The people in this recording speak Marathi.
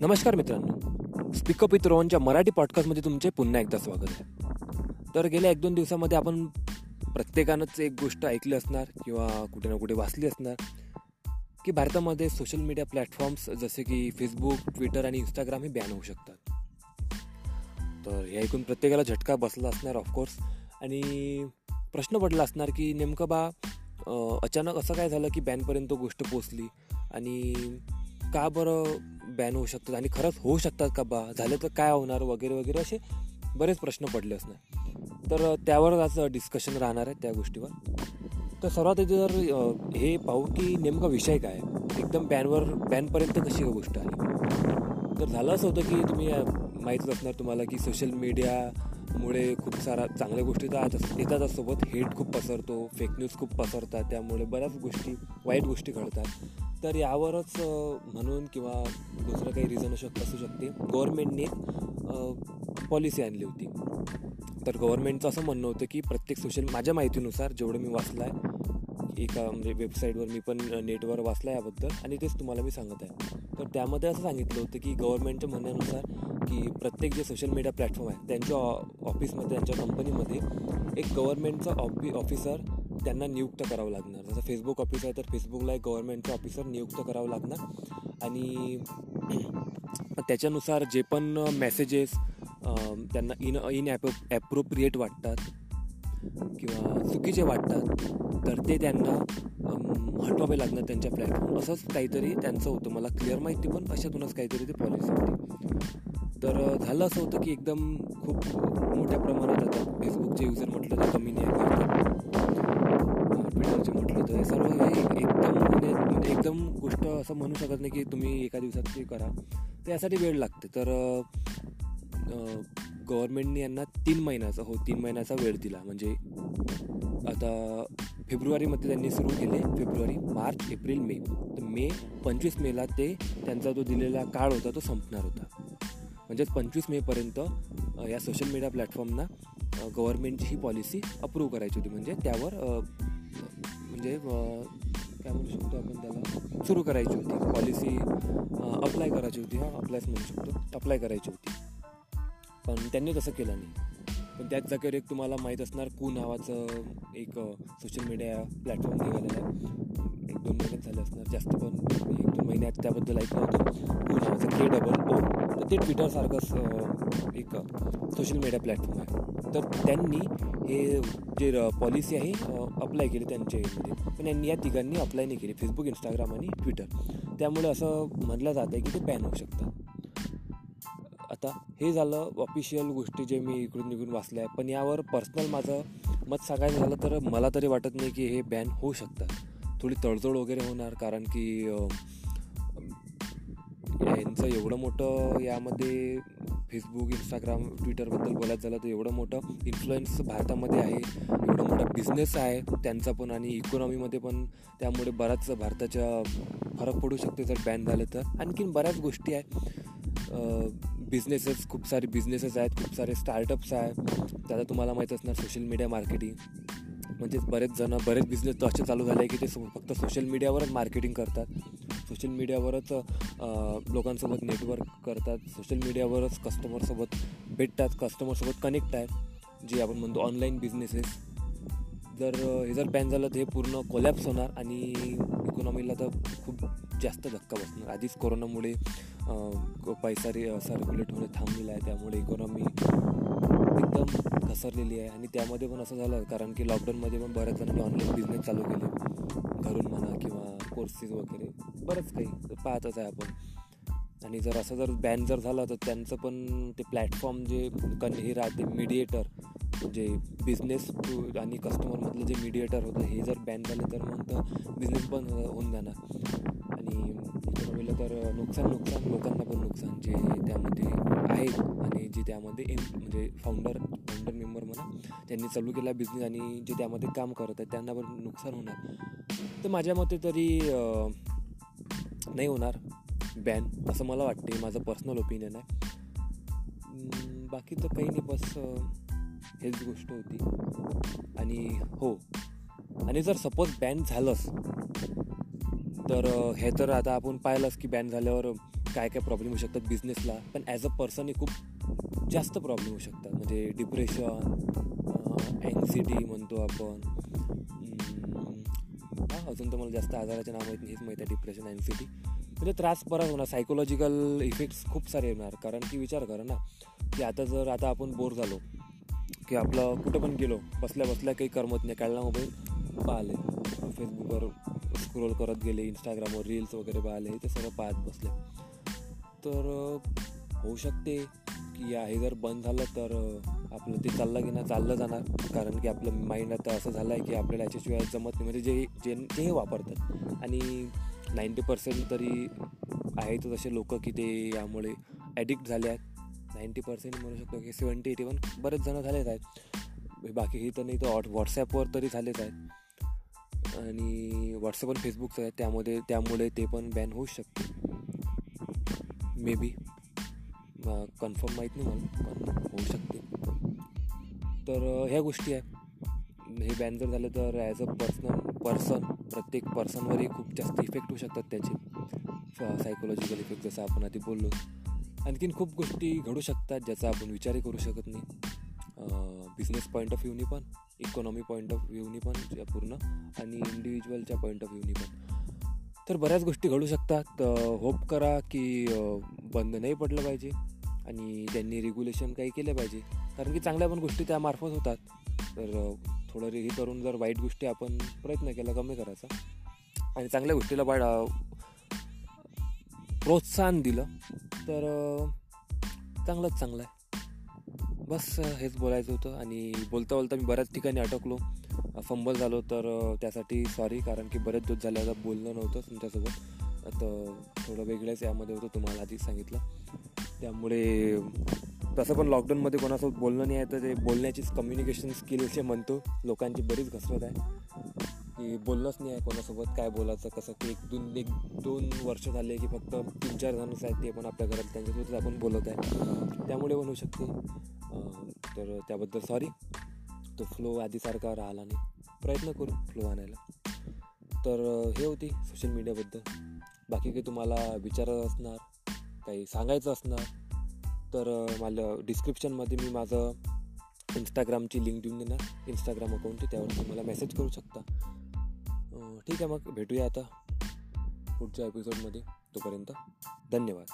नमस्कार मित्रांनो. स्पीकअप विथ रोहनच्या मराठी पॉडकास्टमध्ये तुमचे पुन्हा एकदा स्वागत आहे. तर गेल्या एक दोन दिवसामध्ये आपण प्रत्येकानंच एक गोष्ट ऐकली असणार किंवा कुठे ना कुठे वाचली असणार की भारतामध्ये सोशल मीडिया प्लॅटफॉर्म्स जसे की फेसबुक ट्विटर आणि इंस्टाग्राम हे बॅन होऊ शकतात. तर हे ऐकून प्रत्येकाला झटका बसला असणार ऑफकोर्स आणि प्रश्न पडला असणार की नेमकं बा अचानक असं काय झालं की बॅनपर्यंत गोष्ट पोचली आणि का बरं बॅन होऊ शकतात आणि खरंच होऊ शकतात का बा? झालं तर काय होणार? वगैरे वगैरे असे बरेच प्रश्न पडले असणार. तर त्यावर आज डिस्कशन राहणार आहे त्या गोष्टीवर. तर सर्वात आधी जर हे पाहू की नेमका विषय काय एकदम बॅनवर बॅनपर्यंत कशी गोष्ट आली? तर झालं असं होतं की तुम्ही माहीतच असणार तुम्हाला की सोशल मीडियामुळे खूप सारा चांगल्या गोष्टी तर येतात सोबत. हेट खूप पसरतो फेक न्यूज खूप पसरतात त्यामुळे बऱ्याच गोष्टी वाईट गोष्टी घडतात. तर यावरच म्हणून किंवा दुसरं काही रिझन शक असू शकते. गव्हर्मेंटने पॉलिसी आणली होती. तर गव्हर्मेंटचं असं म्हणणं होतं की प्रत्येक सोशल माझ्या माहितीनुसार जेवढं मी वाचलं आहे एका म्हणजे वेबसाईटवर मी पण नेटवर वाचलं आहे याबद्दल आणि तेच तुम्हाला मी सांगत आहे. तर त्यामध्ये असं सांगितलं होतं की गव्हर्मेंटच्या म्हणण्यानुसार की प्रत्येक जे सोशल मीडिया प्लॅटफॉर्म आहे त्यांच्या ऑफिसमध्ये त्यांच्या कंपनीमध्ये एक गव्हर्मेंटचा ऑफि ऑफिसर त्यांना नियुक्त करावं लागणार. जसं फेसबुक ऑफिस आहे तर फेसबुकला एक गव्हर्नमेंटचं ऑफिसर नियुक्त करावं लागणार. आणि त्याच्यानुसार जे पण मेसेजेस त्यांना इन इन ॲप ॲप्रोप्रिएट वाटतात किंवा चुकीचे वाटतात तर ते त्यांना हटवावे लागणार त्यांच्या प्लॅटफॉर्म असंच काहीतरी त्यांचं होतं. मला क्लिअर माहिती पण अशातूनच काहीतरी ते पॉलिसी होती. तर झालं असं होतं की एकदम खूप मोठ्या प्रमाणात आता फेसबुकचे युजर म्हटलं तर कमी नाही ट्विटरचे तर हे सर्व हे एकदम म्हणजे म्हणजे एकदम गोष्ट असं म्हणू शकत नाही की तुम्ही एका दिवसात ते करा. तर यासाठी वेळ लागते. तर गव्हर्मेंटने यांना तीन महिन्याचा हो तीन महिन्याचा वेळ दिला. म्हणजे आता फेब्रुवारीमध्ये त्यांनी सुरू केले. फेब्रुवारी मार्च एप्रिल मे. तर मे पंचवीस मेला ते त्यांचा जो दिलेला काळ होता तो संपणार होता. म्हणजेच पंचवीस मेपर्यंत या सोशल मीडिया प्लॅटफॉर्मना गव्हर्मेंटची ही पॉलिसी अप्रूव्ह करायची होती. म्हणजे त्यावर म्हणजे काय म्हणू शकतो आपण त्याला? सुरू करायची होती. पॉलिसी अप्लाय करायची होती. हां अप्लायच म्हणू शकतो. अप्लाय करायची होती. पण त्यांनी तसं केलं नाही. पण त्याच जागेवर एक तुम्हाला माहीत असणार कू नावाचं एक सोशल मीडिया प्लॅटफॉर्म निघालेलं आहे. एक दोन महिन्यात झाले असणार जास्त पण एक दोन महिन्यात त्याबद्दल ऐकलं होतं. कू नावाचं के डबल ओ तर ते ट्विटरसारखंच एक सोशल मीडिया प्लॅटफॉर्म आहे. तर त्यांनी हे जे पॉलिसी आहे अप्लाय केली त्यांच्या यामध्ये पण यांनी या तिघांनी अप्लाय नाही केली फेसबुक इंस्टाग्राम आणि ट्विटर त्यामुळे असं म्हटलं जात आहे की ते बॅन होऊ शकतात. आता हे झालं ऑफिशियल गोष्टी जे मी इकडून निघून वाचल्या आहे पण यावर पर्सनल माझं मत सांगायचं झालं तर मला तरी वाटत नाही की हे बॅन होऊ शकतात. थोडी तडजोड वगैरे होणार कारण की यांचं एवढं मोठं यामध्ये फेसबुक इंस्टाग्राम ट्विटरबद्दल बोलायचं झालं तर एवढं मोठं इन्फ्लुएन्स भारतामध्ये आहे एवढं मोठा बिझनेस आहे त्यांचा पण आणि इकॉनॉमीमध्ये पण. त्यामुळे बराच भारताच्या फरक पडू शकते जर बॅन झालं तर. आणखीन बऱ्याच गोष्टी आहेत बिझनेसेस खूप सारे बिझनेसेस आहेत खूप सारे स्टार्टअप्स आहेत त्याला तुम्हाला माहीत असणार सोशल मीडिया मार्केटिंग म्हणजेच बरेच जण बरेच बिझनेस तर असे चालू झाले आहे की ते फक्त सोशल मीडियावरच मार्केटिंग करतात. सोशल मीडियावरच लोकांसोबत नेटवर्क करतात. सोशल मीडियावरच कस्टमरसोबत भेटतात. कस्टमरसोबत कनेक्ट आहे. जे आपण म्हणतो ऑनलाईन बिझनेसेस जर हे जर बॅन झालं तर हे पूर्ण कोलॅप्स होणार आणि इकॉनॉमीला तर खूप जास्त धक्का बसणार. आधीच कोरोनामुळे पैसा रे सर्क्युलेट होणे थांबलेला आहे. त्यामुळे इकॉनॉमी एकदम घसरलेली आहे आणि त्यामध्ये पण असं झालं कारण की लॉकडाऊनमध्ये पण बऱ्याच जणांनी ऑनलाईन बिझनेस चालू केले. घरून म्हणा किंवा कोर्सेस वगैरे बरंच काही पाहतच आहे आपण. आणि जर असं जर बॅन जर झालं तर त्यांचं पण ते प्लॅटफॉर्म जे कन हे राहते मीडिएटर जे बिझनेस टू आणि कस्टमरमधलं जे मीडिएटर होतं हे जर बॅन झाले तर मग तर बिझनेस पण होऊन जाणार. आणि इकॉनॉमीला तर नुकसान नुकसान लोकांना पण नुकसान जे त्यामध्ये आहेत आणि जे त्यामध्ये एम म्हणजे फाउंडर फाउंडर मेंबर म्हणा त्यांनी चालू केला बिझनेस आणि जे त्यामध्ये काम करत आहेत त्यांना पण नुकसान होणार. तर माझ्या मते तरी नाही होणार बॅन असं मला वाटते माझं पर्सनल ओपिनियन आहे. बाकी तर काही नाही बस हेच गोष्ट होती. आणि हो. आणि जर सपोज बॅन झालंच तर हे तर आता आपण पाहिलंच की बॅन झाल्यावर काय काय प्रॉब्लेम होऊ शकतात बिझनेसला पण ॲज अ पर्सन हे खूप जास्त प्रॉब्लेम होऊ शकतात. म्हणजे डिप्रेशन अँक्झिटी म्हणतो आपण. हां अजून तर मला जास्त आजाराचे नाव माहीत नाही हेच माहीत आहे डिप्रेशन अँक्झिटी म्हणजे त्रास बराच होणार. सायकोलॉजिकल इफेक्ट्स खूप सारे येणार. कारण की विचार करा ना की आता जर आता आपण बोर झालो की आपलं कुठं पण गेलो बसल्या बसल्या काही करमत नाही. काढला मोबाईल पाहिले. फेसबुकवर स्क्रोल करत गेले इंस्टाग्रामवर रील्स वगैरे पाहिले ते सगळं पाहत बसले. तर होऊ शकते की या- हे जर बंद झालं तर आपलं ते चाललं की ना चाललं जाणार. कारण की आपलं माइंड आता असं झालं आहे की आपल्याला याच्याशिवाय जमत नाही. म्हणजे जे जे जे हे वापरतात. आणि नाईंटी पर्सेंट तरी आहेत तसे लोक की ते यामुळे ॲडिक्ट झाले आहेत. नाईंटी पर्सेंट म्हणू शकतो की सेवन्टी एटी वन बरेच जण झालेच आहेत. बाकीही तर नाही तर व्हॉट्सॲपवर तरी झालेच आहेत. आणि व्हॉट्सअप आणि फेसबुकचं आहे त्यामध्ये त्यामुळे ते पण बॅन होऊ शकते. मे बी कन्फर्म माहीत नाही मला पण होऊ शकते. तर ह्या गोष्टी आहे. हे बॅन जर झालं तर ॲज अ पर्सनल पर्सन प्रत्येक पर्सनवरही खूप जास्त इफेक्ट होऊ शकतात त्याचे. सायकोलॉजिकल इफेक्ट जसं आपण आधी बोललो. आणखीन खूप गोष्टी घडू शकतात ज्याचा आपण विचारही करू शकत नाही. बिझनेस पॉईंट ऑफ व्ह्यूनी पण इकॉनॉमी पॉईंट ऑफ व्ह्यूनी पण पूर्ण आणि इंडिव्हिज्युअलच्या पॉईंट ऑफ व्ह्यूनी पण. तर बऱ्याच गोष्टी घडू शकतात. होप करा की बंद नाही पडलं पाहिजे आणि त्यांनी रेग्युलेशन काही केलं पाहिजे. कारण की चांगल्या पण गोष्टी त्यामार्फत होतात. तर थोडं हे करून जर वाईट गोष्टी आपण प्रयत्न केला कमी करायचा. आणि चांगल्या गोष्टीला वाढ प्रोत्साहन दिलं तर चांगलंच चांगलं आहे. बस हेच बोलायचं होतं आणि बोलता बोलता मी बऱ्याच ठिकाणी अटकलो. फंबल झालो तर त्यासाठी सॉरी कारण की बरेच दिवस झाले आता बोलणं नव्हतं तुमच्यासोबत. आता थोडं वेगळंच यामध्ये होतं तुम्हाला आधीच सांगितलं. त्यामुळे तसं पण लॉकडाऊनमध्ये कोणासोबत बोलणं नाही आहे तर ते बोलण्याचीच कम्युनिकेशन स्किल्स जे म्हणतो लोकांची बरीच घसरत आहे. की बोलणंच नाही आहे कोणासोबत काय बोलायचं कसं की एक दोन एक दोन वर्ष झाले की फक्त तीन चार जणच आहेत ते पण आपल्या घरात त्यांच्यासोबतच आपण बोलत आहे. त्यामुळे पण होऊ शकते. तर त्याबद्दल सॉरी तो फ्लो आधीसारखा राहिला नाही. प्रयत्न करू फ्लो आणायला. तर हे होती सोशल मीडियाबद्दल बाकी काही तुम्हाला विचारत असणार काही सांगायचं असणार तर मला डिस्क्रिप्शनमध्ये मी माझं इंस्टाग्रामची लिंक देऊन देणार. इंस्टाग्राम अकाउंटची त्यावर तुम्ही मला मेसेज करू शकता. ठीक आहे मग भेटूया आता पुढच्या एपिसोडमध्ये तोपर्यंत धन्यवाद.